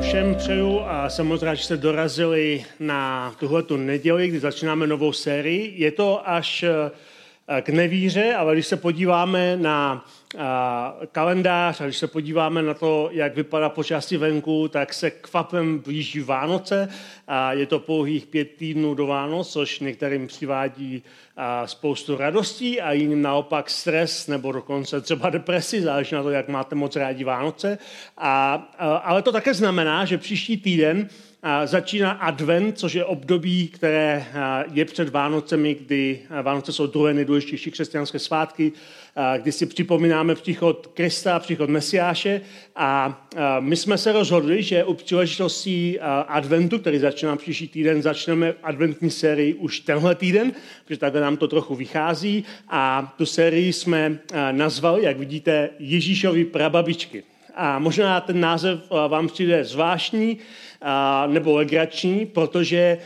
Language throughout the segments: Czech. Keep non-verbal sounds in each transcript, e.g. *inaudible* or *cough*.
Všem přeju a jsem moc rád, že jste dorazili na tuhletu neděli, kdy začínáme novou sérii. Je to až k nevíře, ale když se podíváme na kalendář a když se podíváme na to, jak vypadá počasí venku, tak se kvapem blíží Vánoce a je to pouhých pět týdnů do Vánoc, což některým přivádí spoustu radostí a jiným naopak stres nebo dokonce třeba depresi, záleží na to, jak máte moc rádi Vánoce. A, ale to také znamená, že příští týden začíná advent, což je období, které je před Vánocemi, kdy Vánoce jsou druhé nejdůležitější křesťanské svátky, kdy si připomínáme příchod Krista, příchod Mesiáše. A my jsme se rozhodli, že u příležitosti adventu, který začíná příští týden, začneme adventní sérii už tenhle týden, protože takhle nám to trochu vychází. A tu sérii jsme nazvali, jak vidíte, Ježíšovi prababičky. A možná ten název vám přijde zvláštní, nebo legrační, protože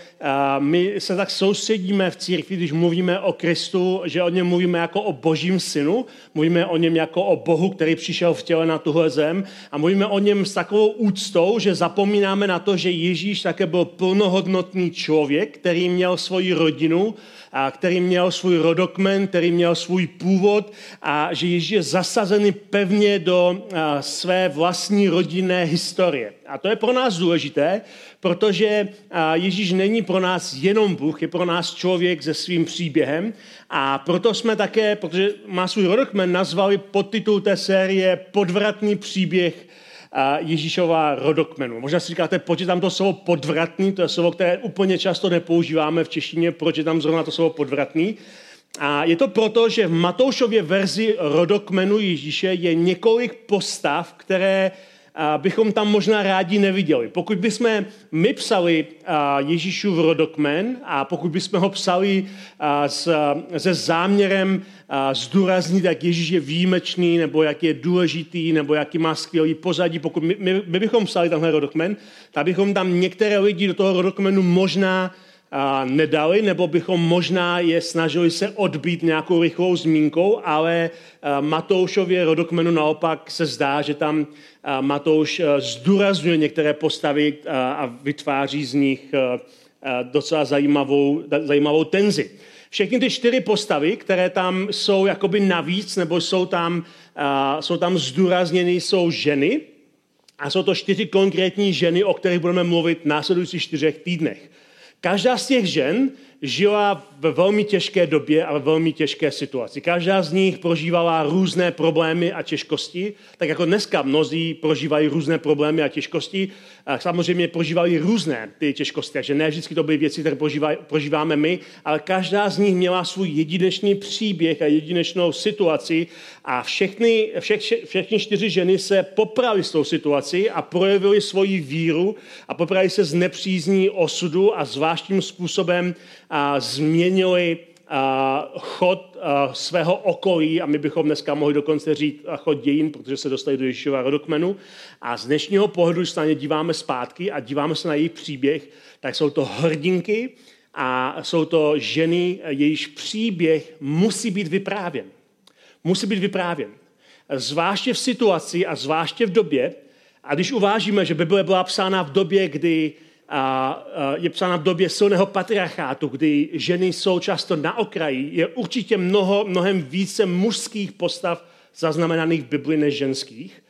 my se tak soustředíme v církvi, když mluvíme o Kristu, že o něm mluvíme jako o božím synu, mluvíme o něm jako o Bohu, který přišel v těle na tuhle zem a mluvíme o něm s takovou úctou, že zapomínáme na to, že Ježíš také byl plnohodnotný člověk, který měl svoji rodinu, a který měl svůj rodokmen, který měl svůj původ a že Ježíš je zasazený pevně do své vlastní rodinné historie. A to je pro nás důležité, protože Ježíš není pro nás jenom Bůh, je pro nás člověk se svým příběhem. A proto jsme také, protože má svůj rodokmen, nazvali podtitul té série Podvratný příběh Ježíšova rodokmenu. Možná si říkáte, proč je tam to slovo podvratný, to je slovo, které úplně často nepoužíváme v češtině, proč je tam zrovna to slovo podvratný. A je to proto, že v Matoušově verzi rodokmenu Ježíše je několik postav, které bychom tam možná rádi neviděli. Pokud bychom my psali Ježíšův rodokmen a pokud bychom ho psali se záměrem zdůraznit, jak Ježíš je výjimečný, nebo jak je důležitý, nebo jaký má skvělý pozadí, pokud my, my, my bychom psali tenhle rodokmen, tak bychom tam některé lidi do toho rodokmenu možná nedali, nebo bychom možná je snažili se odbít nějakou rychlou zmínkou, ale Matoušově rodokmenu naopak se zdá, že tam Matouš zdůrazňuje některé postavy a vytváří z nich docela zajímavou, zajímavou tenzi. Všechny ty čtyři postavy, které tam jsou jakoby navíc, nebo jsou tam, jsou tam zdůrazněny, jsou ženy. A jsou to čtyři konkrétní ženy, o kterých budeme mluvit v následujících čtyřech týdnech. Každá z těch žen žila ve velmi těžké době a ve velmi těžké situaci. Každá z nich prožívala různé problémy a těžkosti, tak jako dneska mnozí prožívají různé problémy a těžkosti. Samozřejmě prožívali různé ty těžkosti, takže ne vždycky to byly věci, které prožíváme my, ale každá z nich měla svůj jedinečný příběh a jedinečnou situaci a všechny, vše, všechny čtyři ženy se poprali s tou situací a projevili svoji víru a poprali se z nepřízní osudu a zvláštním způsobem a změnili chod svého okolí, a my bychom dneska mohli dokonce říct chod dějin, protože se dostali do Ježíšova rodokmenu. A z dnešního pohledu, když se na ně díváme zpátky a díváme se na jejich příběh, tak jsou to hrdinky a jsou to ženy, jejichž příběh musí být vyprávěn. Musí být vyprávěn. Zvláště v situaci a zvláště v době, a když uvážíme, že Bible byla psána v době, kdy a je psána v době silného patriarchátu, kdy ženy jsou často na okraji, je určitě mnoho, mnohem více mužských postav zaznamenaných v Bibli než ženských.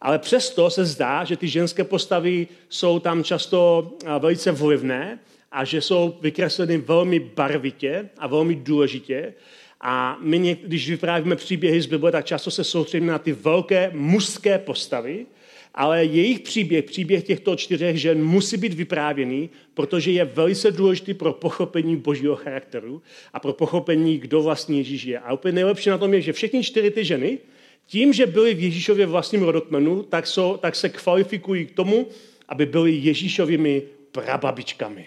Ale přesto se zdá, že ty ženské postavy jsou tam často velice vlivné a že jsou vykresleny velmi barvitě a velmi důležitě. A my, když vyprávíme příběhy z Bible, tak často se soustředíme na ty velké mužské postavy, ale jejich příběh, příběh těchto čtyřech žen musí být vyprávěný, protože je velice důležitý pro pochopení božího charakteru a pro pochopení, kdo vlastně Ježíš je. A úplně nejlepší na tom je, že všechny čtyři ty ženy, tím, že byly v Ježíšově vlastním rodokmenu, tak, jsou, tak se kvalifikují k tomu, aby byly Ježíšovými prababičkami.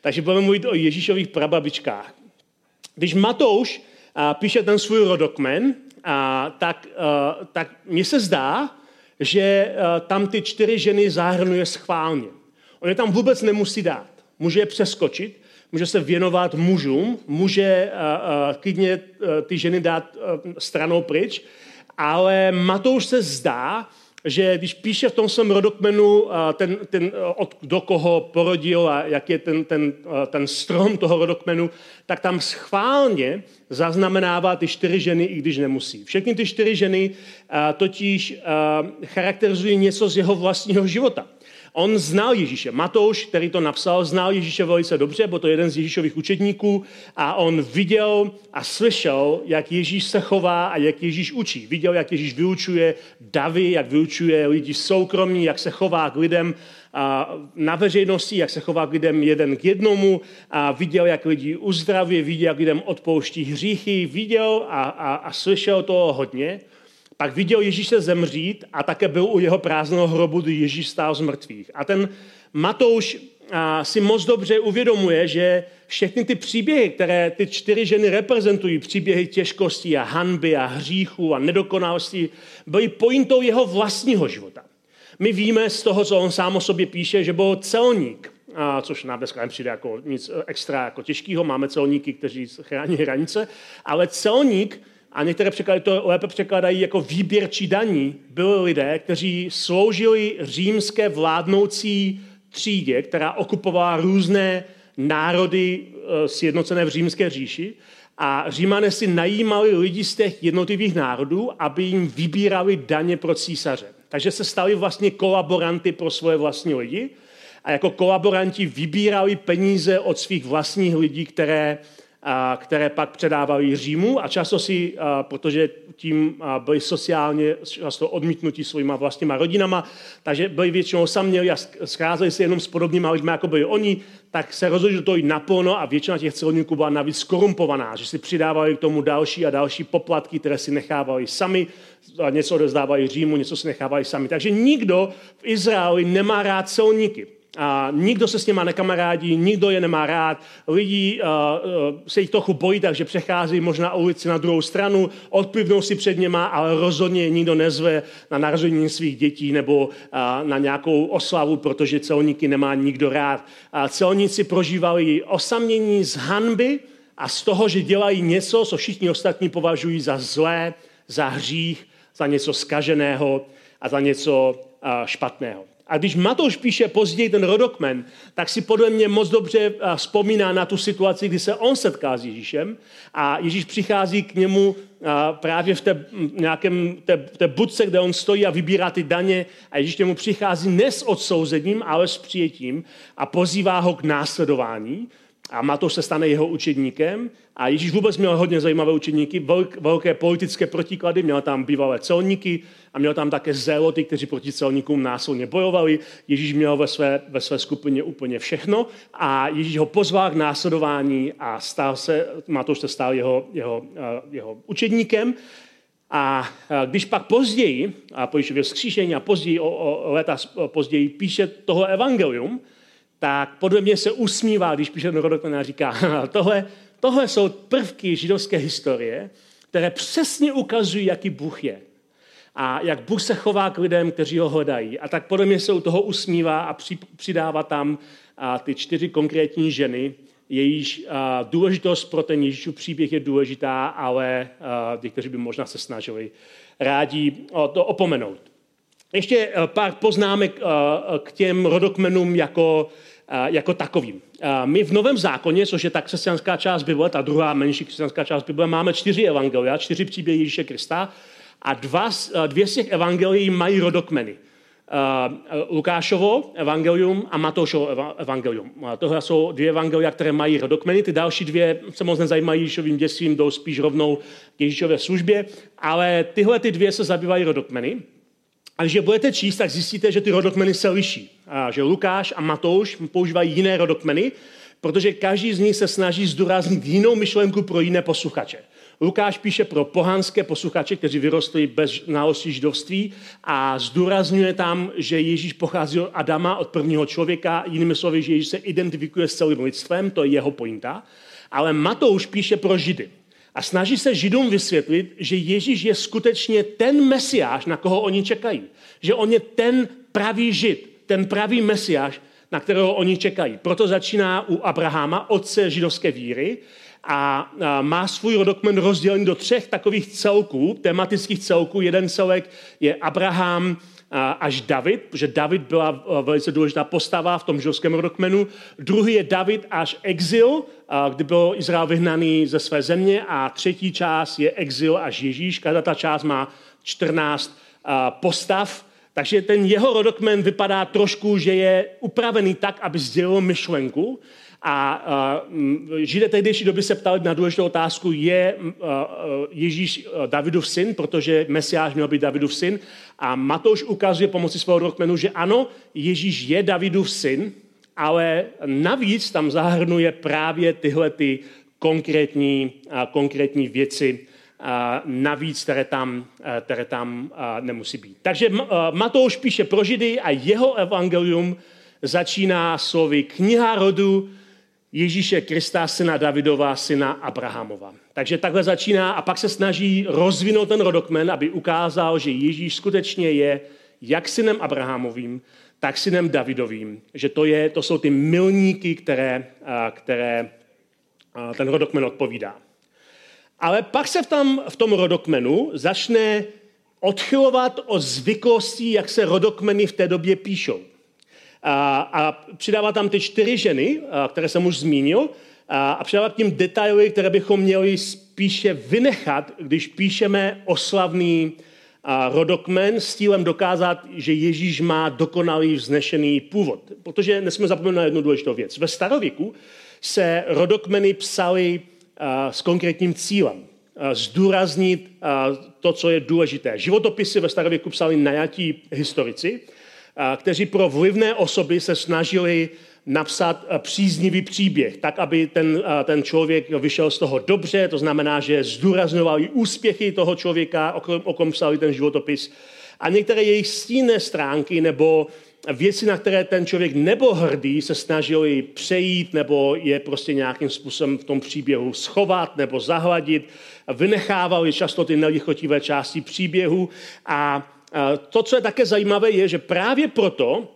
Takže budeme mluvit o Ježíšových prababičkách. Když Matouš píše ten svůj rodokmen, tak, tak mně se zdá, že tam ty čtyři ženy zahrnuje schválně. On je tam vůbec nemusí dát. Může je přeskočit, může se věnovat mužům, může klidně ty ženy dát stranou pryč, ale Matouš se zdá, že když píše v tom svém rodokmenu, ten, ten, od, do koho porodil a jak je ten, ten, ten strom toho rodokmenu, tak tam schválně zaznamenává ty čtyři ženy, i když nemusí. Všechny ty čtyři ženy totiž charakterizují něco z jeho vlastního života. On znal Ježíše. Matouš, který to napsal, znal Ježíše velice dobře, byl to jeden z Ježíšových učedníků a on viděl a slyšel, jak Ježíš se chová a jak Ježíš učí. Viděl, jak Ježíš vyučuje davy, jak vyučuje lidi soukromí, jak se chová k lidem na veřejnosti, jak se chová k lidem jeden k jednomu, a viděl, jak lidi uzdraví, viděl, jak lidem odpouští hříchy, viděl a, a, a slyšel to hodně pak viděl Ježíše zemřít a také byl u jeho prázdného hrobu, kdy Ježíš stál z mrtvých. A ten Matouš si moc dobře uvědomuje, že všechny ty příběhy, které ty čtyři ženy reprezentují, příběhy těžkosti a hanby a hříchu a nedokonalosti, byly pointou jeho vlastního života. My víme z toho, co on sám o sobě píše, že byl celník, a což nám dneska přijde jako nic extra jako těžkého. Máme celníky, kteří chrání hranice, ale celník a některé překlady to lépe překladají jako výběrčí daní, byli lidé, kteří sloužili římské vládnoucí třídě, která okupovala různé národy eh, sjednocené v římské říši. A římané si najímali lidi z těch jednotlivých národů, aby jim vybírali daně pro císaře. Takže se stali vlastně kolaboranty pro svoje vlastní lidi a jako kolaboranti vybírali peníze od svých vlastních lidí, které které pak předávali Římu a často si, protože tím byli sociálně často odmítnutí svýma vlastníma rodinama, takže byli většinou saměli a scházeli se jenom s podobnými lidmi, jako byli oni, tak se rozhodli, to jít naplno a většina těch celníků byla navíc skorumpovaná, že si přidávali k tomu další a další poplatky, které si nechávali sami, něco odezdávali Římu, něco si nechávali sami. Takže nikdo v Izraeli nemá rád celníky. A nikdo se s něma nekamarádí, nikdo je nemá rád. Lidi uh, uh, se jich trochu bojí, takže přechází možná ulici na druhou stranu, odplivnou si před něma, ale rozhodně je nikdo nezve na narození svých dětí nebo uh, na nějakou oslavu, protože celníky nemá nikdo rád. A celníci prožívali osamění z hanby a z toho, že dělají něco, co všichni ostatní považují za zlé, za hřích, za něco skaženého a za něco uh, špatného. A když Matouš píše později ten rodokmen, tak si podle mě moc dobře eh, vzpomíná na tu situaci, kdy se on setká s Ježíšem a Ježíš přichází k němu eh, právě v té, nějakém, té, té budce, kde on stojí a vybírá ty daně a Ježíš k němu přichází ne s odsouzením, ale s přijetím a pozývá ho k následování a Matouš se stane jeho učedníkem a Ježíš vůbec měl hodně zajímavé učedníky, velké politické protiklady, měl tam bývalé celníky a měl tam také zéloty, kteří proti celníkům násilně bojovali. Ježíš měl ve své, ve své skupině úplně všechno a Ježíš ho pozval k následování a stal se, Matouš se stal jeho, jeho, eh, jeho učedníkem. A když pak později, a po Ježíšově vzkříšení a později, o, o leta později píše toho evangelium, tak podle mě se usmívá, když píše ten a říká, tohle, tohle jsou prvky židovské historie, které přesně ukazují, jaký Bůh je. A jak Bůh se chová k lidem, kteří ho hledají. A tak podle mě se u toho usmívá a přidává tam a ty čtyři konkrétní ženy, jejíž a, důležitost pro ten Ježíšův příběh je důležitá, ale ty, kteří by možná se snažili rádi to opomenout. Ještě pár poznámek k těm rodokmenům jako jako takovým. My v Novém zákoně, což je ta křesťanská část Bible, ta druhá menší křesťanská část Bible, máme čtyři evangelia, čtyři příběhy Ježíše Krista a dva, dvě z těch evangelií mají rodokmeny. Lukášovo evangelium a Matoušovo evangelium. Tohle jsou dvě evangelia, které mají rodokmeny. Ty další dvě se moc nezajímají Ježíšovým děsím, jdou spíš rovnou k Ježíšové službě, ale tyhle ty dvě se zabývají rodokmeny. A když je budete číst, tak zjistíte, že ty rodokmeny se liší. A že Lukáš a Matouš používají jiné rodokmeny, protože každý z nich se snaží zdůraznit jinou myšlenku pro jiné posluchače. Lukáš píše pro pohanské posluchače, kteří vyrostli bez znalosti židovství a zdůrazňuje tam, že Ježíš pochází od Adama, od prvního člověka, jinými slovy, že Ježíš se identifikuje s celým lidstvem, to je jeho pointa. Ale Matouš píše pro Židy. A snaží se Židům vysvětlit, že Ježíš je skutečně ten mesiáš, na koho oni čekají. Že on je ten pravý Žid, ten pravý mesiáš, na kterého oni čekají. Proto začíná u Abrahama, otce židovské víry, a má svůj rodokmen rozdělený do třech takových celků, tematických celků. Jeden celek je Abraham až David, protože David byla velice důležitá postava v tom židovském rodokmenu. Druhý je David až exil, kdy byl Izrael vyhnaný ze své země. A třetí část je exil až Ježíš. Každá ta část má 14 postav. Takže ten jeho rodokmen vypadá trošku, že je upravený tak, aby sdělil myšlenku. A Židé tehdejší doby se ptali na důležitou otázku, je Ježíš Davidův syn, protože Mesiáš měl být Davidův syn. A Matouš ukazuje pomocí svého rodokmenu, že ano, Ježíš je Davidův syn, ale navíc tam zahrnuje právě tyhle ty konkrétní, konkrétní věci, navíc, které tam, které tam nemusí být. Takže Matouš píše pro Židy a jeho evangelium začíná slovy kniha rodu Ježíše Krista, syna Davidova, syna Abrahamova. Takže takhle začíná a pak se snaží rozvinout ten rodokmen, aby ukázal, že Ježíš skutečně je jak synem Abrahamovým, tak synem Davidovým. Že to, je, to jsou ty milníky, které, které ten rodokmen odpovídá. Ale pak se v tom, v tom rodokmenu začne odchylovat od zvyklostí, jak se rodokmeny v té době píšou. A, a přidává tam ty čtyři ženy, a, které jsem už zmínil, a, a přidává tím detaily, které bychom měli spíše vynechat, když píšeme oslavný a, rodokmen s cílem dokázat, že Ježíš má dokonalý vznešený původ. Protože nesmíme zapomenout na jednu důležitou věc. Ve starověku se rodokmeny psaly s konkrétním cílem. Zdůraznit to, co je důležité. Životopisy ve starověku psali najatí historici, kteří pro vlivné osoby se snažili napsat příznivý příběh, tak, aby ten, ten člověk vyšel z toho dobře, to znamená, že zdůrazňovali úspěchy toho člověka, o kom psali ten životopis. A některé jejich stínné stránky nebo věci, na které ten člověk nebo hrdý, se snažili přejít nebo je prostě nějakým způsobem v tom příběhu schovat nebo zahladit. Vynechávali často ty nelichotivé části příběhu a to, co je také zajímavé, je, že právě proto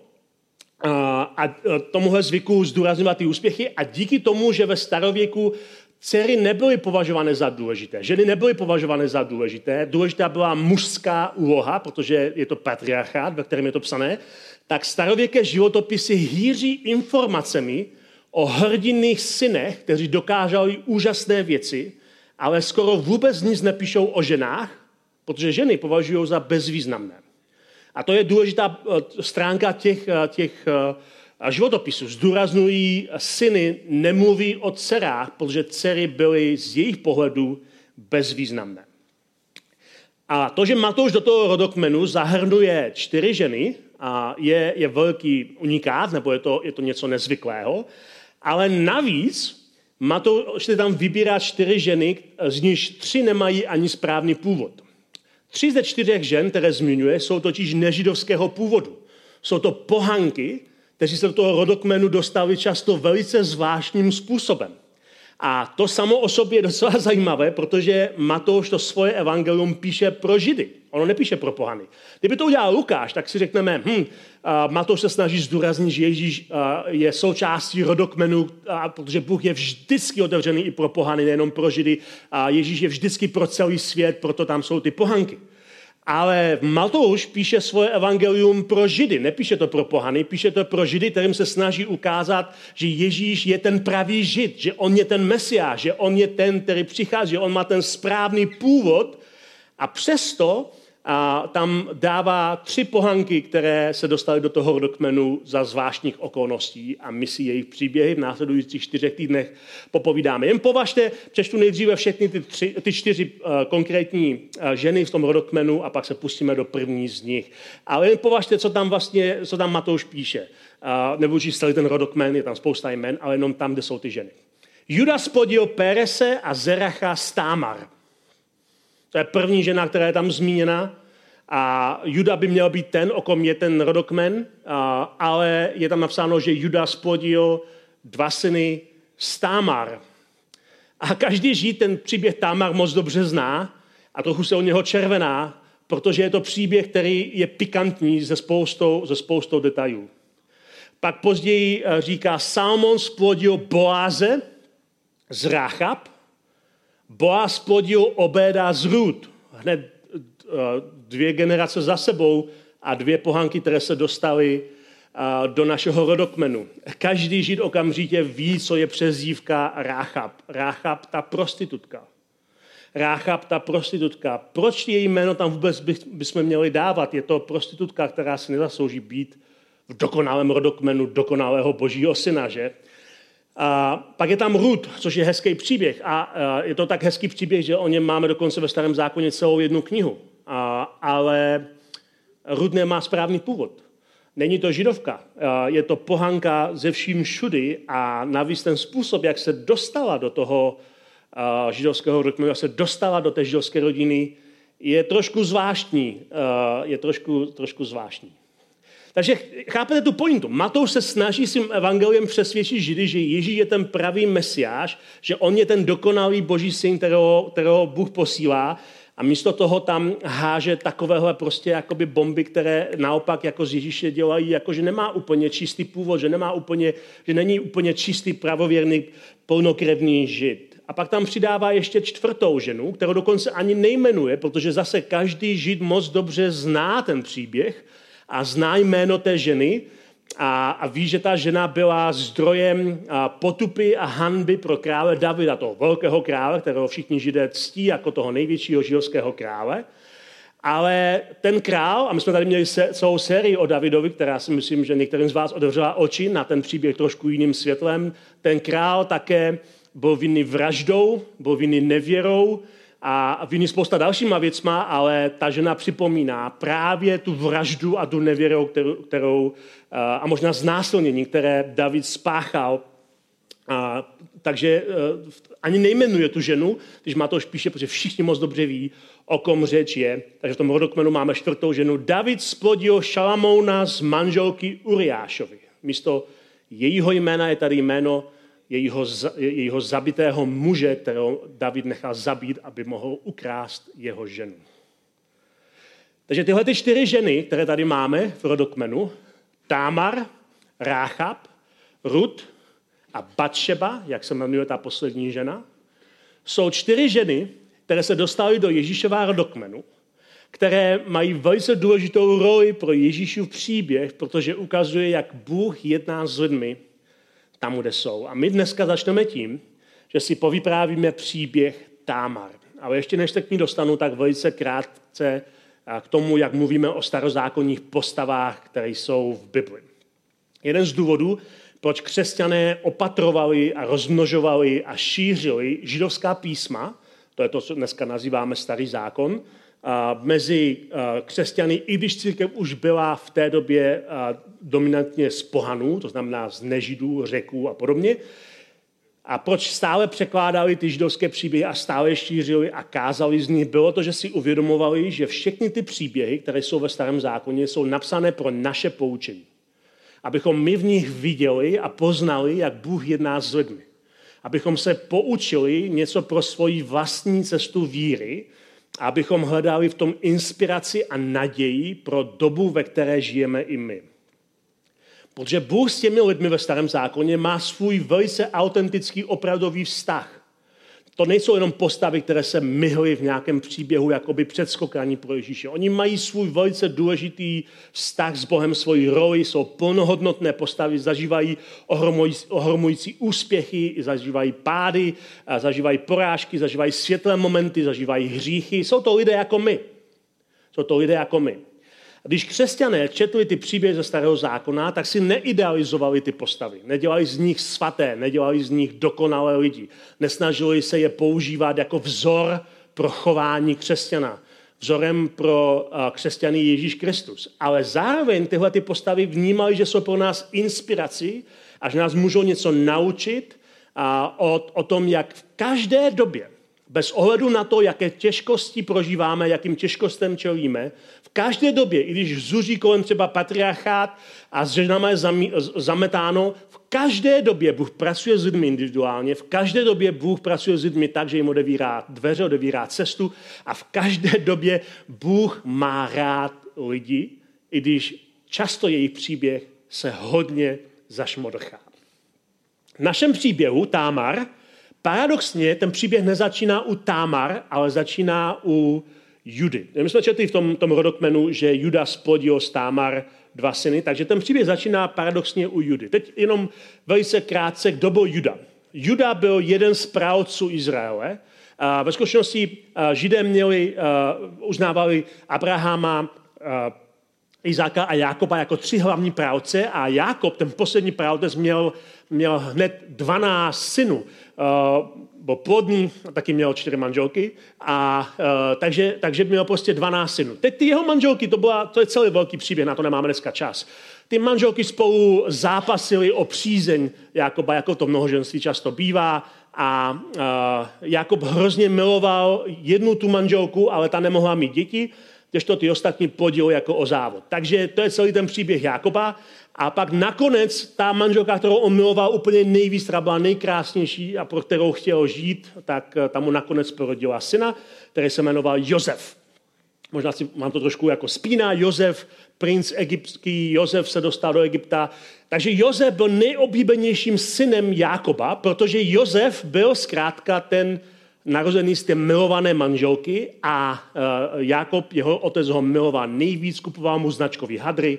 a tomuhle zvyku zdůrazňovat ty úspěchy a díky tomu, že ve starověku dcery nebyly považované za důležité, ženy nebyly považované za důležité, důležitá byla mužská úloha, protože je to patriarchát, ve kterém je to psané, tak starověké životopisy hýří informacemi o hrdinných synech, kteří dokážali úžasné věci, ale skoro vůbec nic nepíšou o ženách, protože ženy považují za bezvýznamné. A to je důležitá eh, stránka těch, eh, těch eh, životopisů. Zdůraznují syny, nemluví o dcerách, protože dcery byly z jejich pohledu bezvýznamné. A to, že Matouš do toho rodokmenu zahrnuje čtyři ženy, a je, je velký unikát, nebo je to, je to něco nezvyklého, ale navíc Matouš tam vybírá čtyři ženy, z nichž tři nemají ani správný původ. Tři ze čtyřech žen, které zmiňuje, jsou totiž nežidovského původu. Jsou to pohanky, kteří se do toho rodokmenu dostali často velice zvláštním způsobem. A to samo o sobě je docela zajímavé, protože Matouš to svoje evangelium píše pro Židy. Ono nepíše pro pohany. Kdyby to udělal Lukáš, tak si řekneme, hm, Matouš se snaží zdůraznit, že Ježíš je součástí rodokmenu, protože Bůh je vždycky otevřený i pro pohany, nejenom pro Židy. A Ježíš je vždycky pro celý svět, proto tam jsou ty pohanky. Ale Matouš píše svoje evangelium pro Židy, nepíše to pro pohany, píše to pro Židy, kterým se snaží ukázat, že Ježíš je ten pravý Žid, že on je ten Mesiáš, že on je ten, který přichází, že on má ten správný původ. A přesto a tam dává tři pohanky, které se dostaly do toho rodokmenu za zvláštních okolností a my si jejich příběhy v následujících čtyřech týdnech popovídáme. Jen považte, přečtu nejdříve všechny ty, tři, ty čtyři uh, konkrétní uh, ženy v tom rodokmenu a pak se pustíme do první z nich. Ale jen považte, co tam vlastně, co tam Matouš píše. Uh, nebudu číst celý ten rodokmen, je tam spousta jmen, ale jenom tam, kde jsou ty ženy. Judas podíl Perese a Zeracha Stámar. To je první žena, která je tam zmíněna. A Juda by měl být ten, o kom je ten rodokmen, ale je tam napsáno, že Juda splodil dva syny Stámar. A každý žid ten příběh Tamar moc dobře zná a trochu se o něho červená, protože je to příběh, který je pikantní ze spoustou, ze spoustou detailů. Pak později eh, říká, Salmon splodil Boáze z Ráchab, Boaz splodil Obéda z Rud. Hned eh, dvě generace za sebou a dvě pohanky, které se dostaly eh, do našeho rodokmenu. Každý žid okamžitě ví, co je přezdívka Ráchab. Ráchab, ta prostitutka. Ráchab, ta prostitutka. Proč její jméno tam vůbec bychom měli dávat? Je to prostitutka, která si nezaslouží být v dokonalém rodokmenu dokonalého božího syna, že? A pak je tam Rud, což je hezký příběh. A je to tak hezký příběh, že o něm máme dokonce ve starém zákoně celou jednu knihu. A, ale Rud nemá správný původ. Není to židovka, je to pohanka ze vším všudy a navíc ten způsob, jak se dostala do toho židovského rodokmenu, jak se dostala do té židovské rodiny, je trošku zvláštní. Je trošku, trošku zvláštní. Takže chápete tu pointu. Matouš se snaží svým evangeliem přesvědčit Židy, že Ježíš je ten pravý mesiáš, že on je ten dokonalý boží syn, kterého, kterého Bůh posílá a místo toho tam háže takovéhle prostě jakoby bomby, které naopak jako z Ježíše dělají, jako že nemá úplně čistý původ, že, nemá úplně, že není úplně čistý pravověrný plnokrevný žid. A pak tam přidává ještě čtvrtou ženu, kterou dokonce ani nejmenuje, protože zase každý žid moc dobře zná ten příběh, a zná jméno té ženy a, a ví, že ta žena byla zdrojem a, potupy a hanby pro krále Davida, toho velkého krále, kterého všichni židé ctí jako toho největšího židovského krále. Ale ten král, a my jsme tady měli celou sérii o Davidovi, která si myslím, že některým z vás otevřela oči na ten příběh trošku jiným světlem, ten král také byl vinný vraždou, byl vinný nevěrou, a viní spousta dalšíma věcma, ale ta žena připomíná právě tu vraždu a tu nevěru, kterou, kterou a možná znásilnění, které David spáchal. A, takže ani nejmenuje tu ženu, když má to píše, protože všichni moc dobře ví, o kom řeč je. Takže v tom rodokmenu máme čtvrtou ženu. David splodil Šalamouna z manželky Uriášovi. Místo jejího jména je tady jméno jejího, jejího zabitého muže, kterého David nechal zabít, aby mohl ukrást jeho ženu. Takže tyhle ty čtyři ženy, které tady máme v rodokmenu, Támar, Ráchab, Rud a Batšeba, jak se jmenuje ta poslední žena, jsou čtyři ženy, které se dostaly do Ježíšova rodokmenu, které mají velice důležitou roli pro Ježíšův příběh, protože ukazuje, jak Bůh jedná s lidmi tam, kde jsou. A my dneska začneme tím, že si povyprávíme příběh Támar. Ale ještě než se k ní dostanu, tak velice krátce k tomu, jak mluvíme o starozákonních postavách, které jsou v Bibli. Jeden z důvodů, proč křesťané opatrovali a rozmnožovali a šířili židovská písma, to je to, co dneska nazýváme starý zákon, mezi křesťany, i když církev už byla v té době dominantně z pohanů, to znamená z nežidů, řeků a podobně. A proč stále překládali ty židovské příběhy a stále šířili a kázali z nich, bylo to, že si uvědomovali, že všechny ty příběhy, které jsou ve starém zákoně, jsou napsané pro naše poučení. Abychom my v nich viděli a poznali, jak Bůh jedná s lidmi. Abychom se poučili něco pro svoji vlastní cestu víry, abychom hledali v tom inspiraci a naději pro dobu, ve které žijeme i my. Protože Bůh s těmi lidmi ve starém zákoně má svůj velice autentický opravdový vztah. To nejsou jenom postavy, které se myhly v nějakém příběhu jakoby předskokání pro Ježíše. Oni mají svůj velice důležitý vztah s Bohem, svoji roli, jsou plnohodnotné postavy, zažívají ohromující, ohromující úspěchy, zažívají pády, zažívají porážky, zažívají světlé momenty, zažívají hříchy. Jsou to lidé jako my. Jsou to lidé jako my. Když křesťané četli ty příběhy ze starého zákona, tak si neidealizovali ty postavy. Nedělali z nich svaté, nedělali z nich dokonalé lidi. Nesnažili se je používat jako vzor pro chování křesťana. Vzorem pro křesťany Ježíš Kristus. Ale zároveň tyhle ty postavy vnímali, že jsou pro nás inspirací a že nás můžou něco naučit a o, o tom, jak v každé době bez ohledu na to, jaké těžkosti prožíváme, jakým těžkostem čelíme, v každé době, i když zuří kolem třeba patriarchát a s ženama je zametáno, v každé době Bůh pracuje s lidmi individuálně, v každé době Bůh pracuje s lidmi tak, že jim odevírá dveře, odevírá cestu a v každé době Bůh má rád lidi, i když často jejich příběh se hodně zašmodrchá. V našem příběhu Támar Paradoxně ten příběh nezačíná u Támar, ale začíná u Judy. My jsme četli v tom, tom rodokmenu, že Juda splodil z Támar dva syny, takže ten příběh začíná paradoxně u Judy. Teď jenom velice krátce, kdo byl Juda. Juda byl jeden z právců Izraele. A ve skutečnosti Židé měli, uznávali Abrahama, Izáka a Jákoba jako tři hlavní právce a Jákob, ten poslední právce, měl, měl hned 12 synů. Uh, byl plodný, taky měl čtyři manželky, a, uh, takže, takže měl prostě 12 synů. Teď ty jeho manželky, to, byla, to je celý velký příběh, na to nemáme dneska čas. Ty manželky spolu zápasily o přízeň Jakoba, jako to mnohoženství často bývá, a uh, Jakob hrozně miloval jednu tu manželku, ale ta nemohla mít děti, to ty ostatní podíl jako o závod. Takže to je celý ten příběh Jakoba. A pak nakonec ta manželka, kterou on miloval úplně nejvíc, která byla nejkrásnější a pro kterou chtěl žít, tak eh, tam mu nakonec porodila syna, který se jmenoval Josef. Možná si mám to trošku jako spíná. Josef, princ egyptský, Josef se dostal do Egypta. Takže Josef byl nejoblíbenějším synem Jákoba, protože Josef byl zkrátka ten narozený z té milované manželky a uh, Jakob, jeho otec ho miloval nejvíc, kupoval mu značkový hadry.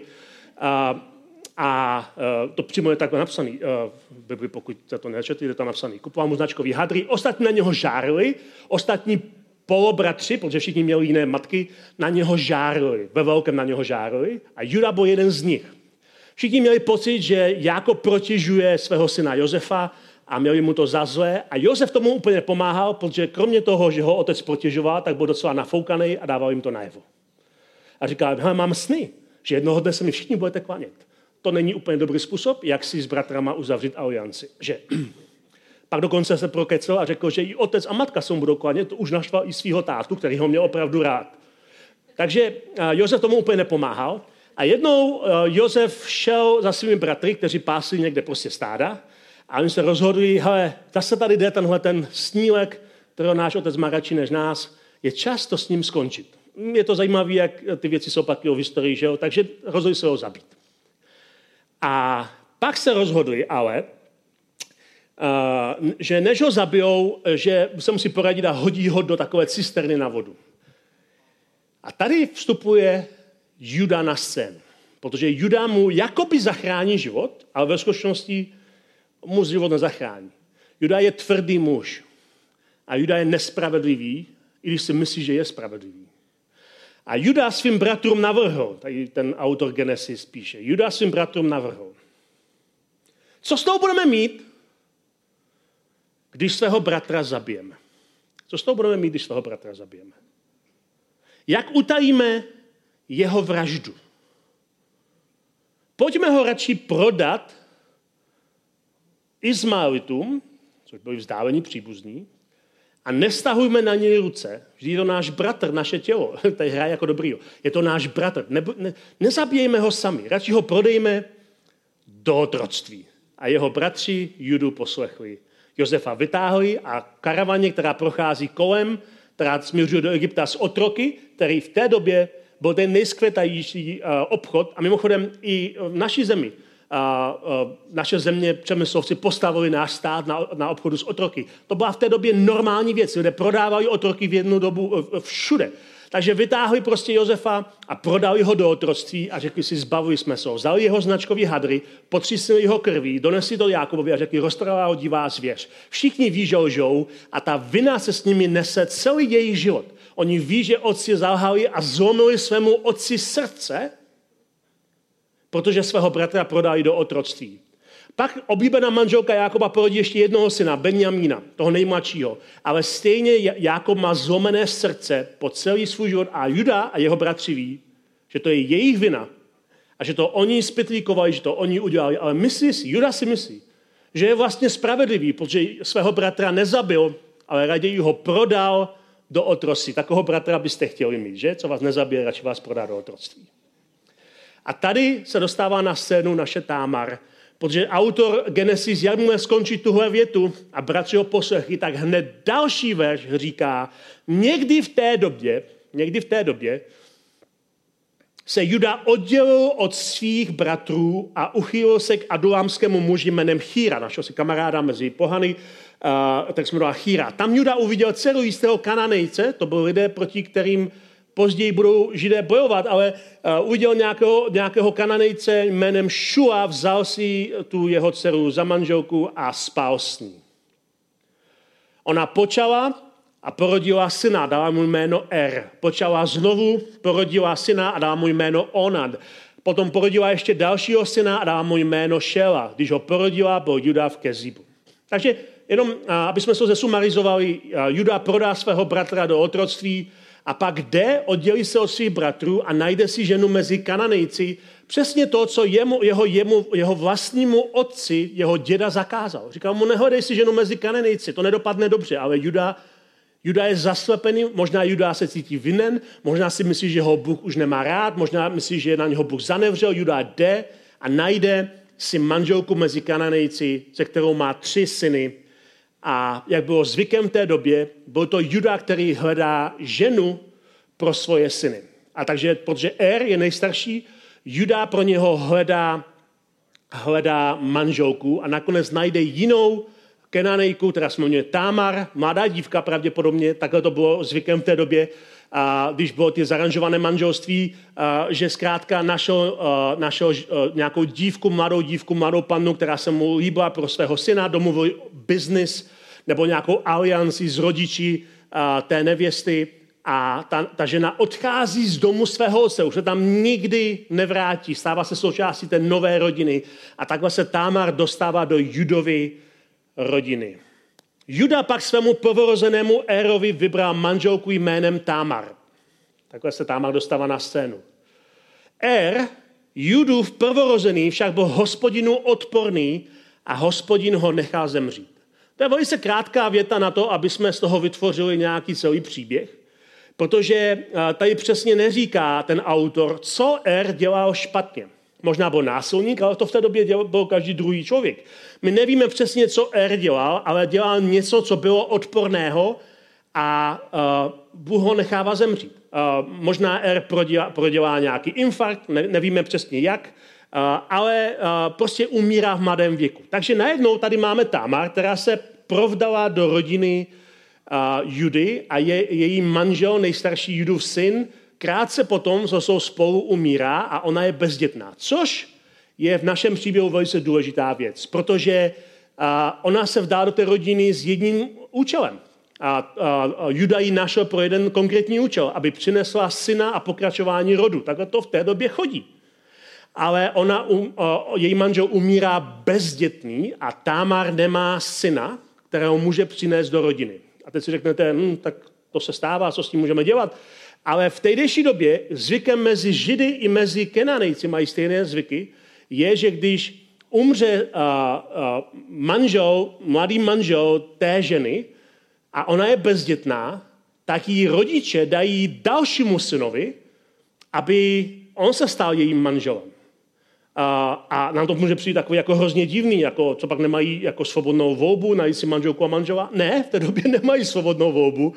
A uh, to přímo je takhle napsaný, uh, Bibli, pokud se to nečetli, je to napsaný. Kupoval mu značkový hadry, ostatní na něho žárili, ostatní polobratři, protože všichni měli jiné matky, na něho žárili, ve velkém na něho žárili a Juda byl jeden z nich. Všichni měli pocit, že Jakob protěžuje svého syna Josefa a měli mu to za zlé. A Josef tomu úplně pomáhal, protože kromě toho, že ho otec potěžoval, tak byl docela nafoukaný a dával jim to najevo. A říkal, mám sny, že jednoho dne se mi všichni budete klanět. To není úplně dobrý způsob, jak si s bratrama uzavřít alianci. Že *clears throat* pak dokonce se prokecel a řekl, že i otec a matka se mu budou klanět, to už naštval i svého tátu, který ho měl opravdu rád. Takže Josef tomu úplně nepomáhal. A jednou Josef šel za svými bratry, kteří pásli někde prostě stáda a oni se rozhodli, hele, zase tady jde tenhle ten snílek, kterého náš otec má radši než nás, je čas to s ním skončit. Je to zajímavé, jak ty věci jsou pak v historii, že jo? takže rozhodli se ho zabít. A pak se rozhodli ale, uh, že než ho zabijou, že se musí poradit a hodí ho do takové cisterny na vodu. A tady vstupuje Juda na scén, protože Juda mu jakoby zachrání život, ale ve skutečnosti mu život nezachrání. Juda je tvrdý muž. A Juda je nespravedlivý, i když si myslí, že je spravedlivý. A Juda svým bratrům navrhl, tady ten autor Genesis píše, Juda svým bratrům navrhl. Co s tou budeme mít, když svého bratra zabijeme? Co s tou budeme mít, když svého bratra zabijeme? Jak utajíme jeho vraždu? Pojďme ho radši prodat Izmaelitům, což byli vzdálení příbuzní, a nestahujme na něj ruce. Vždy je to náš bratr, naše tělo. *laughs* Tady hraje jako dobrý. Je to náš bratr. Ne, ne, nezabijejme ho sami. Radši ho prodejme do otroctví. A jeho bratři Judu poslechli. Josefa vytáhli a karavaně, která prochází kolem, která směřuje do Egypta s otroky, který v té době byl ten nejskvětající uh, obchod. A mimochodem i v naší zemi a, naše země přemyslovci postavili náš stát na, na obchodu s otroky. To byla v té době normální věc. Lidé prodávali otroky v jednu dobu e, všude. Takže vytáhli prostě Josefa a prodali ho do otroctví a řekli si, zbavili jsme se ho. Vzali jeho značkový hadry, potřísnili jeho krví, donesli do Jákobovi a řekli, roztrvala ho divá zvěř. Všichni ví, že lžou a ta vina se s nimi nese celý jejich život. Oni ví, že otci zalhali a zlomili svému otci srdce, protože svého bratra prodali do otroctví. Pak oblíbená manželka Jákoba porodí ještě jednoho syna, Benjamína, toho nejmladšího. Ale stejně Jákob má zlomené srdce po celý svůj život a Juda a jeho bratři ví, že to je jejich vina a že to oni spitlíkovali, že to oni udělali. Ale myslí si, Juda si myslí, že je vlastně spravedlivý, protože svého bratra nezabil ale raději ho prodal do otroctví. Takového bratra byste chtěli mít, že? Co vás nezabije, radši vás prodá do otroctví. A tady se dostává na scénu naše Támar, protože autor Genesis, jakmile skončí tuhle větu a bratři ho poslechli, tak hned další verš říká, někdy v té době, někdy v té době se Juda oddělil od svých bratrů a uchýlil se k adulámskému muži jménem Chýra, našeho si kamaráda mezi pohany, uh, tak jsme Chýra. Tam Juda uviděl dceru jistého kananejce, to byl lidé, proti kterým později budou židé bojovat, ale uh, uviděl nějakého, nějakého kananejce jménem Šua, vzal si tu jeho dceru za manželku a spal s ní. Ona počala a porodila syna, dala mu jméno Er. Počala znovu, porodila syna a dala mu jméno Onad. Potom porodila ještě dalšího syna a dala mu jméno Šela. Když ho porodila, byl Juda v Kezibu. Takže jenom, aby jsme se zesumarizovali, Juda prodá svého bratra do otroctví a pak jde, oddělí se od svých bratrů a najde si ženu mezi kananejci, přesně to, co jemu, jeho, jemu, jeho vlastnímu otci, jeho děda zakázal. Říkal mu, nehodej si ženu mezi kananejci, to nedopadne dobře, ale Juda Juda je zaslepený, možná Juda se cítí vinen, možná si myslí, že ho Bůh už nemá rád, možná myslí, že na něho Bůh zanevřel. Juda jde a najde si manželku mezi Kananejci, se kterou má tři syny. A jak bylo zvykem v té době, byl to Juda, který hledá ženu pro svoje syny. A takže, protože Er je nejstarší, Juda pro něho hledá, hledá manželku a nakonec najde jinou Kenanejku, která se jmenuje Tamar, mladá dívka pravděpodobně, takhle to bylo zvykem v té době, a když bylo ty zaranžované manželství, a, že zkrátka našel, a, našel a, nějakou dívku, mladou dívku, mladou pannu, která se mu líbila pro svého syna, domluvil biznis nebo nějakou alianci s rodiči té nevěsty a ta, ta žena odchází z domu svého otce, už se tam nikdy nevrátí, stává se součástí té nové rodiny a takhle se Tamar dostává do Judovy rodiny. Juda pak svému prvorozenému Érovi vybral manželku jménem Tamar. Takhle se Tamar dostává na scénu. Er, Judův prvorozený, však byl hospodinu odporný a hospodin ho nechal zemřít. To je velice krátká věta na to, aby jsme z toho vytvořili nějaký celý příběh, protože eh, tady přesně neříká ten autor, co Er dělal špatně. Možná byl násilník, ale to v té době byl každý druhý člověk. My nevíme přesně, co Er dělal, ale dělal něco, co bylo odporného a uh, Bůh ho nechává zemřít. Uh, možná Er prodělá, prodělá nějaký infarkt, ne, nevíme přesně jak, ale uh, prostě umírá v mladém věku. Takže najednou tady máme Tamar, která se provdala do rodiny uh, Judy a je, její manžel, nejstarší Judův syn, krátce potom, co jsou spolu, umírá a ona je bezdětná. Což je v našem příběhu velice důležitá věc, protože ona se vdá do té rodiny s jedním účelem. A, a, a Juda ji našel pro jeden konkrétní účel, aby přinesla syna a pokračování rodu. Takhle to v té době chodí. Ale ona, um, její manžel umírá bezdětný a Támar nemá syna, kterého může přinést do rodiny. A teď si řeknete, hm, tak to se stává, co s tím můžeme dělat. Ale v tehdejší době zvykem mezi Židy i mezi Kenanejci mají stejné zvyky, je, že když umře uh, uh, manžel, mladý manžel té ženy a ona je bezdětná, tak jí rodiče dají dalšímu synovi, aby on se stal jejím manželem. A, a nám to může přijít takový jako hrozně divný, jako, co pak nemají jako svobodnou volbu, najít si manželku a manžela. Ne, v té době *laughs* nemají svobodnou volbu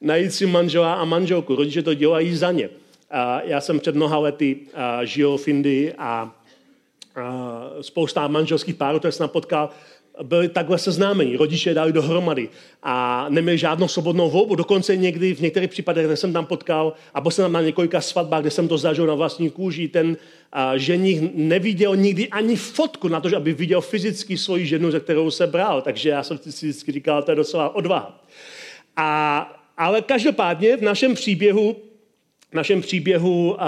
najít si manžela a manželku. Rodiče to dělají za ně. A já jsem před mnoha lety žil v Indii a, spousta manželských párů, které jsem potkal, byli takhle seznámení. Rodiče dali dohromady a neměli žádnou svobodnou volbu. Dokonce někdy v některých případech, kde jsem tam potkal, a byl jsem tam na několika svatbách, kde jsem to zažil na vlastní kůži, ten a, ženich neviděl nikdy ani fotku na to, aby viděl fyzicky svoji ženu, ze kterou se bral. Takže já jsem si vždycky říkal, to je docela odvaha. A ale každopádně v našem příběhu v našem příběhu uh, uh,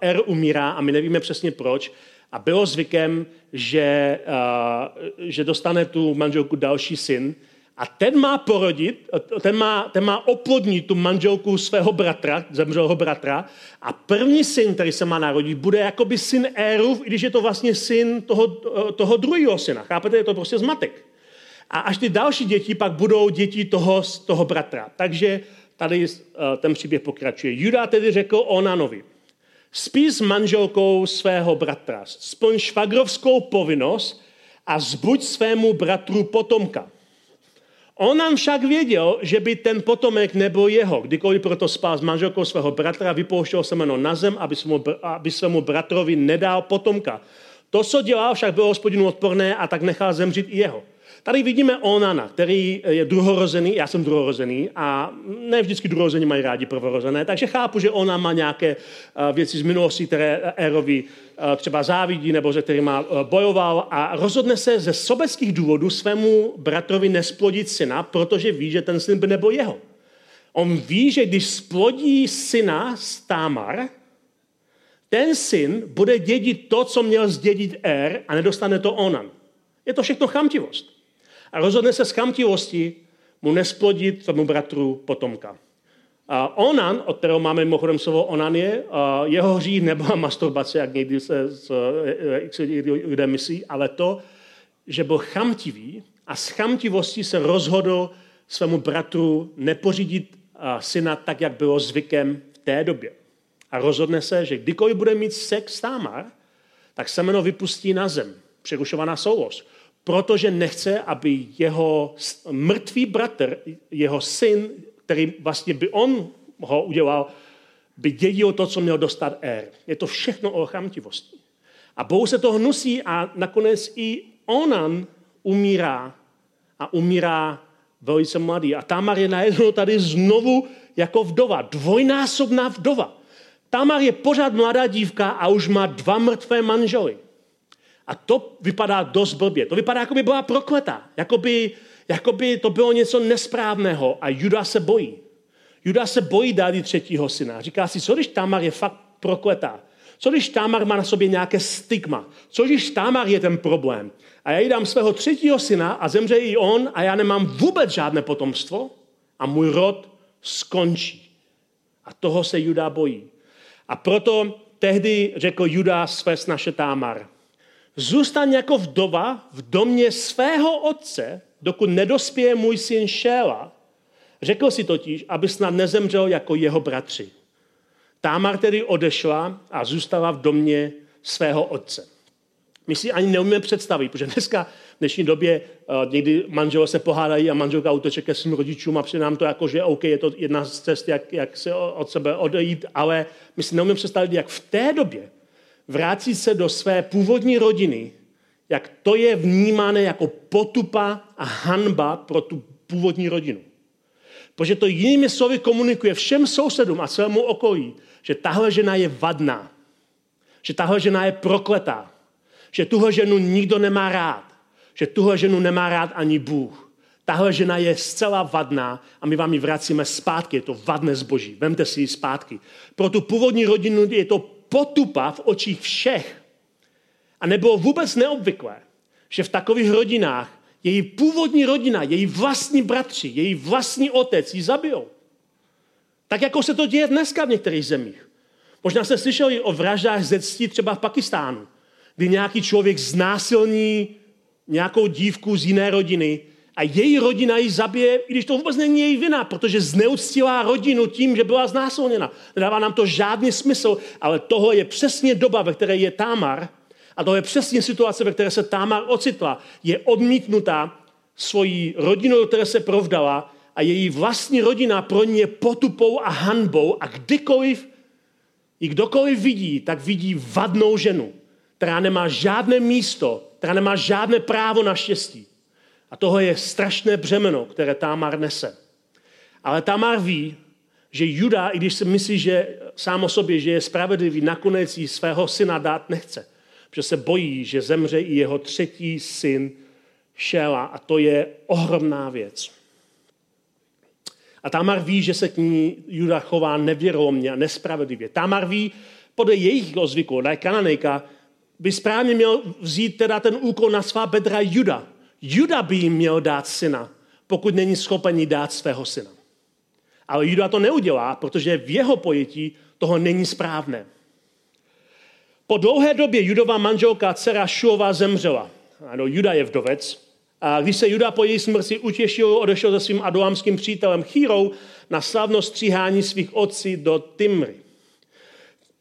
R umírá a my nevíme přesně proč. A bylo zvykem, že, uh, že dostane tu manželku další syn a ten má porodit, ten má, ten má oplodnit tu manželku svého bratra, zemřelého bratra a první syn, který se má narodit, bude jakoby syn Érův, i když je to vlastně syn toho, toho druhého syna. Chápete, je to prostě zmatek. A až ty další děti pak budou děti toho, toho bratra. Takže tady uh, ten příběh pokračuje. Juda tedy řekl Onanovi, spí s manželkou svého bratra, splň švagrovskou povinnost a zbuď svému bratru potomka. Onan však věděl, že by ten potomek nebyl jeho. Kdykoliv proto spal s manželkou svého bratra, vypouštěl semeno na zem, aby svému, aby svému bratrovi nedal potomka. To, co dělal, však bylo hospodinu odporné a tak nechal zemřít i jeho. Tady vidíme Onana, který je druhorozený, já jsem druhorozený a ne vždycky druhorození mají rádi prvorozené, takže chápu, že ona má nějaké eh, věci z minulosti, které Erovi eh, třeba závidí nebo ze kterými eh, bojoval a rozhodne se ze sobeckých důvodů svému bratrovi nesplodit syna, protože ví, že ten syn by nebyl jeho. On ví, že když splodí syna z Tamar, ten syn bude dědit to, co měl zdědit Er a nedostane to Onan. Je to všechno chamtivost. A rozhodne se z chamtivosti mu nesplodit svému bratru potomka. A onan, od kterého máme mimochodem slovo onan je, jeho hřích nebyla *laughs* masturbace, jak někdy se lidé myslí, ale to, že byl chamtivý a z chamtivosti se rozhodl svému bratru nepořídit syna tak, jak bylo zvykem v té době. A rozhodne se, že kdykoliv bude mít sex Tamar, tak semeno vypustí na zem. Přerušovaná soulož protože nechce, aby jeho mrtvý bratr, jeho syn, který vlastně by on ho udělal, by dědil to, co měl dostat Er. Je to všechno o chamtivosti. A Bohu se to hnusí a nakonec i Onan umírá a umírá velice mladý. A Tamar je najednou tady znovu jako vdova, dvojnásobná vdova. Tamar je pořád mladá dívka a už má dva mrtvé manžely. A to vypadá dost blbě. To vypadá, jako by byla prokletá. Jako by, jako by to bylo něco nesprávného. A Juda se bojí. Juda se bojí dát třetího syna. Říká si, co když Tamar je fakt prokletá? Co když Tamar má na sobě nějaké stigma? Co když Tamar je ten problém? A já jí dám svého třetího syna a zemře i on a já nemám vůbec žádné potomstvo a můj rod skončí. A toho se Juda bojí. A proto tehdy řekl Juda své snaše Tamar. Zůstaň jako vdova v domě svého otce, dokud nedospěje můj syn Šéla. Řekl si totiž, aby snad nezemřel jako jeho bratři. Támar tedy odešla a zůstala v domě svého otce. My si ani neumíme představit, protože dneska v dnešní době uh, někdy manželé se pohádají a manželka uteče ke svým rodičům a přijde nám to jako, že OK, je to jedna z cest, jak, jak se od sebe odejít, ale my si neumíme představit, jak v té době vrátí se do své původní rodiny, jak to je vnímané jako potupa a hanba pro tu původní rodinu. Protože to jinými slovy komunikuje všem sousedům a celému okolí, že tahle žena je vadná, že tahle žena je prokletá, že tuhle ženu nikdo nemá rád, že tuhle ženu nemá rád ani Bůh. Tahle žena je zcela vadná a my vám ji vracíme zpátky. Je to vadné zboží. Vemte si ji zpátky. Pro tu původní rodinu je to potupa v očích všech. A nebylo vůbec neobvyklé, že v takových rodinách její původní rodina, její vlastní bratři, její vlastní otec ji zabijou. Tak jako se to děje dneska v některých zemích. Možná jste slyšeli o vraždách ze ctí třeba v Pakistánu, kdy nějaký člověk znásilní nějakou dívku z jiné rodiny a její rodina ji zabije, i když to vůbec není její vina, protože zneuctila rodinu tím, že byla znásilněna. Nedává nám to žádný smysl, ale toho je přesně doba, ve které je Támar a to je přesně situace, ve které se Támar ocitla. Je odmítnutá svojí rodinou, do které se provdala a její vlastní rodina pro ní je potupou a hanbou a kdykoliv i kdokoliv vidí, tak vidí vadnou ženu, která nemá žádné místo, která nemá žádné právo na štěstí. A toho je strašné břemeno, které Tamar nese. Ale Tamar ví, že Juda, i když si myslí, že sám o sobě, že je spravedlivý, nakonec jí svého syna dát nechce. Protože se bojí, že zemře i jeho třetí syn Šela a to je ohromná věc. A Tamar ví, že se k ní Juda chová nevěromně a nespravedlivě. Tamar ví, podle jejich zvyku, ona je kananejka, by správně měl vzít teda ten úkol na svá bedra Juda. Juda by jim měl dát syna, pokud není schopen dát svého syna. Ale Juda to neudělá, protože v jeho pojetí toho není správné. Po dlouhé době judová manželka dcera Šuova zemřela. Ano, Juda je vdovec A když se Juda po její smrti utěšil, odešel se svým adulamským přítelem Chírou na slavnost stříhání svých otcí do Timry.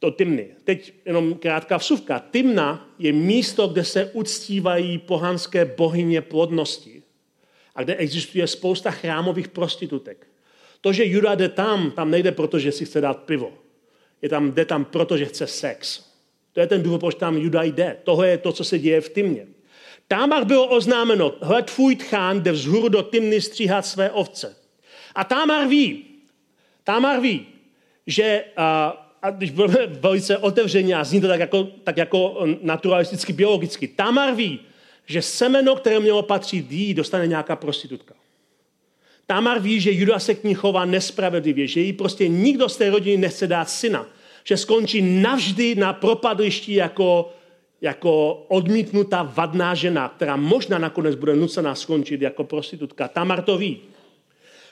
Do Timny. Teď jenom krátká vsuvka. Timna je místo, kde se uctívají pohanské bohyně plodnosti a kde existuje spousta chrámových prostitutek. To, že Juda jde tam, tam nejde proto, že si chce dát pivo. Je tam, jde tam proto, že chce sex. To je ten důvod, proč tam Juda jde. Tohle je to, co se děje v Timně. Támar bylo oznámeno, hled tvůj tchán jde vzhůru do Timny stříhat své ovce. A Támar ví, Támar ví, že, a, a když budeme velice otevřeně a zní to tak jako, tak jako naturalisticky, biologicky, Támar ví, že semeno, které mělo patřit jí, dostane nějaká prostitutka. Tamar ví, že Juda se k ní chová nespravedlivě, že jí prostě nikdo z té rodiny nechce dát syna, že skončí navždy na propadlišti jako, jako odmítnutá vadná žena, která možná nakonec bude nucená skončit jako prostitutka. Tamar to ví.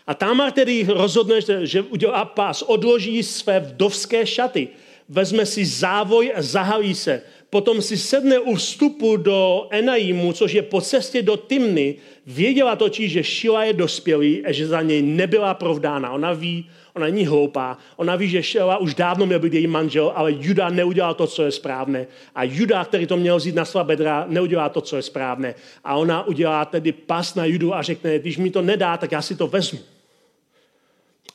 A Tamar tedy rozhodne, že udělá pás, odloží své vdovské šaty, vezme si závoj a zahalí se potom si sedne u vstupu do Enaimu, což je po cestě do Timny, věděla totiž, že Šila je dospělý a že za něj nebyla provdána. Ona ví, ona není hloupá, ona ví, že Šila už dávno měl být její manžel, ale Juda neudělal to, co je správné. A Juda, který to měl vzít na svá bedra, neudělá to, co je správné. A ona udělá tedy pas na Judu a řekne, když mi to nedá, tak já si to vezmu.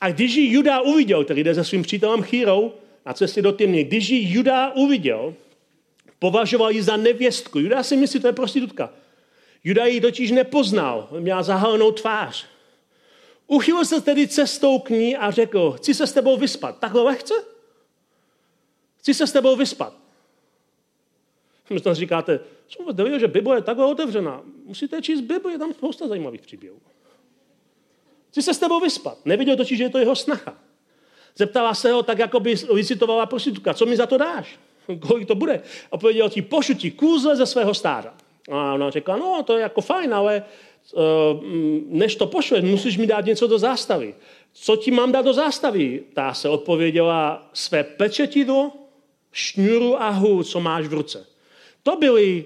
A když ji Juda uviděl, který jde se svým přítelem Chírou na cestě do Timny, když ji Juda uviděl, Považoval ji za nevěstku. Juda si myslí, to je prostitutka. Juda ji totiž nepoznal, měla zahalenou tvář. Uchyl se tedy cestou k ní a řekl, chci se s tebou vyspat. Takhle lehce? Chci se s tebou vyspat. Možná říkáte, že Bible je takhle otevřená. Musíte číst Bible, je tam spousta zajímavých příběhů. Chci se s tebou vyspat. Neviděl totiž, že je to jeho snaha. Zeptala se ho tak, jako by licitovala prostitutka. Co mi za to dáš? kolik to bude. A povedal ti, pošlu ti kůzle ze svého stáda. A ona řekla, no to je jako fajn, ale uh, než to pošle, musíš mi dát něco do zástavy. Co ti mám dát do zástavy? Ta se odpověděla své pečetidlo, šňuru a hůl, co máš v ruce. To byly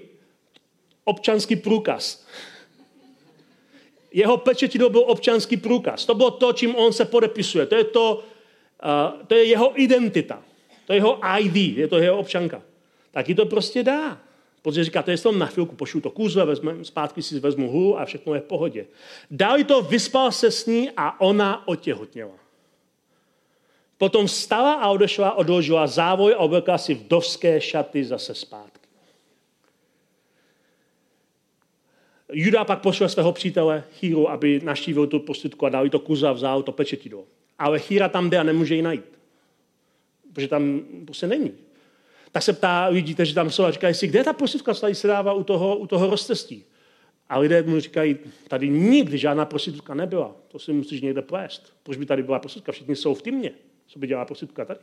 občanský průkaz. Jeho pečetidlo byl občanský průkaz. To bylo to, čím on se podepisuje. To je, to, uh, to je jeho identita. To je jeho ID, je to jeho občanka. Tak ji to prostě dá. Protože říká, to je na chvilku, pošlu to kůzle, vezmu, zpátky si vezmu hůl a všechno je v pohodě. Dal to, vyspal se s ní a ona otěhotněla. Potom vstala a odešla, odložila závoj a oblekla si vdovské šaty zase zpátky. Juda pak pošle svého přítele Chýru, aby naštívil tu prostitku a dal jí to kuza, vzal to pečetidlo. Ale Chýra tam jde a nemůže ji najít protože tam prostě není. Tak se ptá lidí, kteří tam jsou a říkají si, kde je ta prostitutka, co tady se dává u toho, u toho rozcestí. A lidé mu říkají, tady nikdy žádná prostitutka nebyla. To si musíš někde plést. Proč by tady byla prostitutka? Všichni jsou v týmě. Co by dělala prostitutka tady?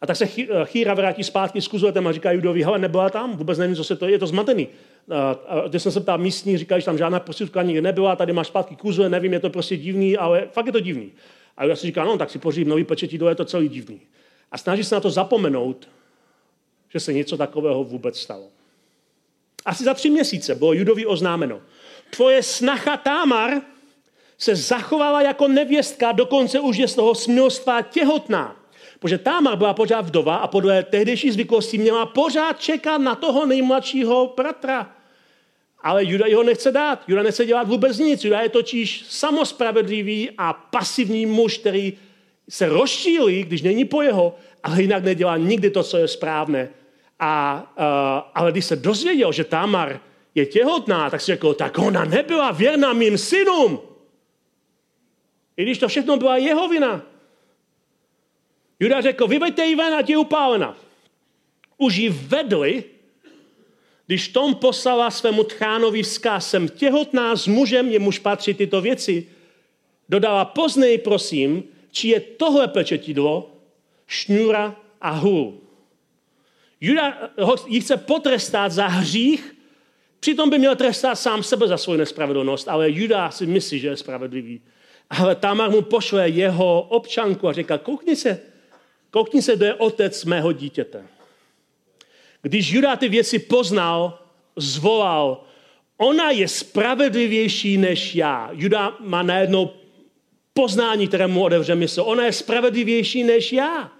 A tak se Chýra vrátí zpátky s kuzuletem a říká Judovi, hele, nebyla tam, vůbec nevím, co se to je, je to zmatený. Když jsem se ptal místní, říkají, že tam žádná prostitutka nikdy nebyla, tady máš zpátky kuzle, nevím, je to prostě divný, ale fakt je to divný. A já si říká, no tak si pořídím nový pečetidlo, je to celý divný a snaží se na to zapomenout, že se něco takového vůbec stalo. Asi za tři měsíce bylo Judovi oznámeno. Tvoje snacha Támar se zachovala jako nevěstka, dokonce už je z toho smilstva těhotná. Protože Támar byla pořád vdova a podle tehdejší zvyklosti měla pořád čekat na toho nejmladšího bratra. Ale Juda ho nechce dát. Juda nechce dělat vůbec nic. Juda je totiž samospravedlivý a pasivní muž, který se rozčílí, když není po jeho, ale jinak nedělá nikdy to, co je správné. A, uh, ale když se dozvěděl, že Tamar je těhotná, tak si řekl, tak ona nebyla věrná mým synům. I když to všechno byla jeho vina. Juda řekl, vyveďte ji ven, ať je upálena. Už ji vedli, když Tom poslala svému tchánovi vzkaz, jsem těhotná s mužem, jemuž patří tyto věci. Dodala, poznej prosím, či je tohle pečetidlo šňůra a hůl. Juda ji chce potrestat za hřích, přitom by měl trestat sám sebe za svou nespravedlnost, ale Juda si myslí, že je spravedlivý. Ale Tamar mu pošle jeho občanku a říká, koukni se, koukni se, kdo je otec mého dítěte. Když Juda ty věci poznal, zvolal, Ona je spravedlivější než já. Juda má najednou poznání, které mu otevře mysl. Ona je spravedlivější než já.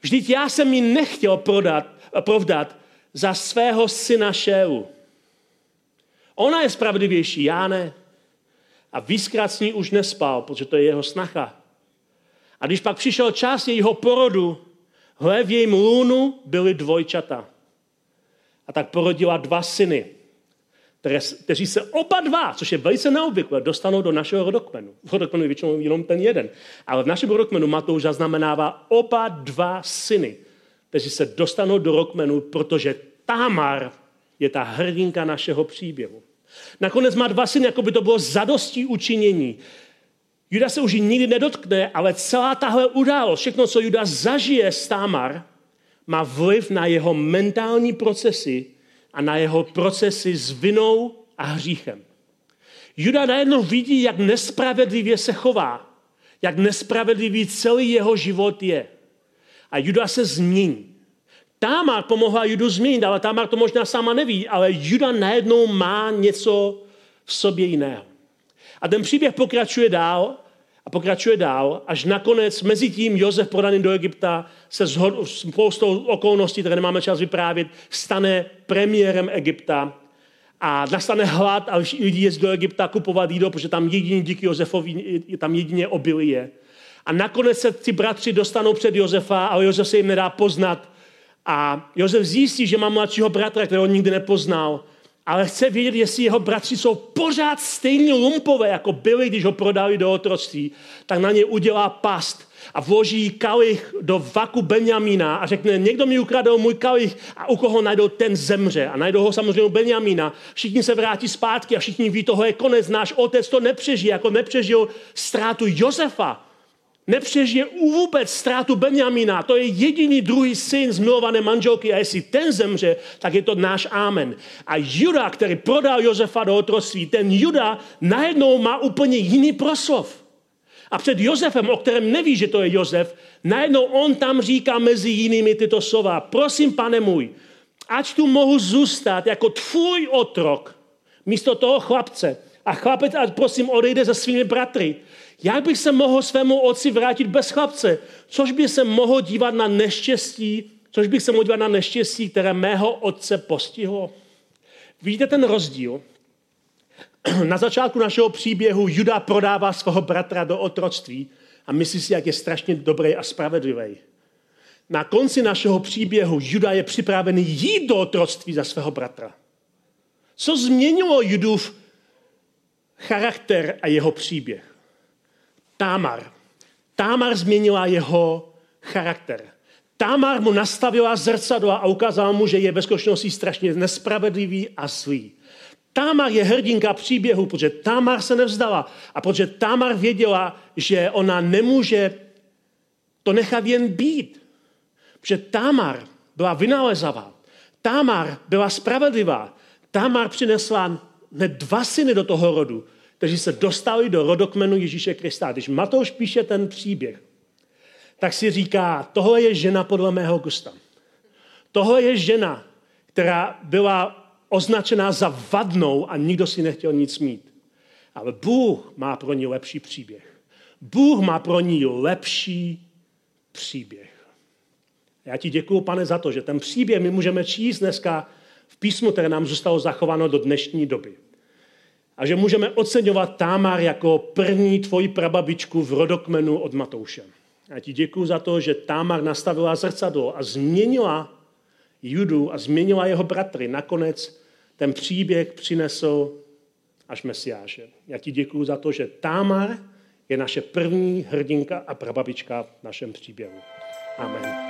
Vždyť já jsem ji nechtěl prodat, provdat za svého syna Šéu. Ona je spravedlivější, já ne. A víckrát s ní už nespal, protože to je jeho snacha. A když pak přišel čas jejího porodu, hle, v jejím lůnu byly dvojčata. A tak porodila dva syny, které, kteří se oba dva, což je velice neobvyklé, dostanou do našeho rodokmenu. V rodokmenu je většinou jenom ten jeden. Ale v našem rodokmenu Matouš zaznamenává oba dva syny, kteří se dostanou do rodokmenu, protože Tamar je ta hrdinka našeho příběhu. Nakonec má dva syny, jako by to bylo zadostí učinění. Juda se už nikdy nedotkne, ale celá tahle událost, všechno, co Juda zažije s Tamar, má vliv na jeho mentální procesy a na jeho procesy s vinou a hříchem. Juda najednou vidí, jak nespravedlivě se chová, jak nespravedlivý celý jeho život je. A Juda se změní. Támar pomohla Judu změnit, ale Támar to možná sama neví, ale Juda najednou má něco v sobě jiného. A ten příběh pokračuje dál a pokračuje dál, až nakonec mezi tím Josef podaný do Egypta se s spoustou okolností, které nemáme čas vyprávět, stane premiérem Egypta a nastane hlad a lidi jezdí do Egypta kupovat jídlo, protože tam jedině díky Josefovi, tam jedině obilie. A nakonec se ti bratři dostanou před Josefa, ale Josef se jim nedá poznat. A Josef zjistí, že má mladšího bratra, kterého nikdy nepoznal ale chce vědět, jestli jeho bratři jsou pořád stejně lumpové, jako byli, když ho prodali do otroctví, tak na ně udělá past a vloží kalich do vaku Benjamína a řekne, někdo mi ukradl můj kalich a u koho najdou, ten zemře. A najdou ho samozřejmě u Benjamína. Všichni se vrátí zpátky a všichni ví, toho je konec. Náš otec to nepřežije, jako nepřežil ztrátu Josefa nepřežije vůbec ztrátu Benjamina. To je jediný druhý syn z milované manželky a jestli ten zemře, tak je to náš ámen. A Juda, který prodal Josefa do otroctví, ten Juda najednou má úplně jiný proslov. A před Josefem, o kterém neví, že to je Josef, najednou on tam říká mezi jinými tyto slova. Prosím, pane můj, ať tu mohu zůstat jako tvůj otrok místo toho chlapce. A chlapec, ať prosím odejde za svými bratry. Jak bych se mohl svému otci vrátit bez chlapce? Což by se mohl dívat na neštěstí, což bych se mohl dívat na neštěstí, které mého otce postihlo? Vidíte ten rozdíl? *clears throat* Na začátku našeho příběhu Juda prodává svého bratra do otroctví a myslí si, jak je strašně dobrý a spravedlivý. Na konci našeho příběhu Juda je připravený jít do otroctví za svého bratra. Co změnilo Judův charakter a jeho příběh? Támar. Támar změnila jeho charakter. Támar mu nastavila zrcadlo a ukázala mu, že je ve skutečnosti strašně nespravedlivý a zlý. Támar je hrdinka příběhu, protože Támar se nevzdala a protože Támar věděla, že ona nemůže to nechat jen být. Protože Támar byla vynalezavá. Támar byla spravedlivá. Támar přinesla ne dva syny do toho rodu, kteří se dostali do rodokmenu Ježíše Krista. Když Matouš píše ten příběh, tak si říká, tohle je žena podle mého gusta. Tohle je žena, která byla označená za vadnou a nikdo si nechtěl nic mít. Ale Bůh má pro ní lepší příběh. Bůh má pro ní lepší příběh. Já ti děkuju, pane, za to, že ten příběh my můžeme číst dneska v písmu, které nám zůstalo zachováno do dnešní doby a že můžeme oceňovat Támar jako první tvoji prababičku v rodokmenu od Matouše. Já ti děkuji za to, že Támar nastavila zrcadlo a změnila Judu a změnila jeho bratry. Nakonec ten příběh přinesl až Mesiáše. Já ti děkuji za to, že Támar je naše první hrdinka a prababička v našem příběhu. Amen.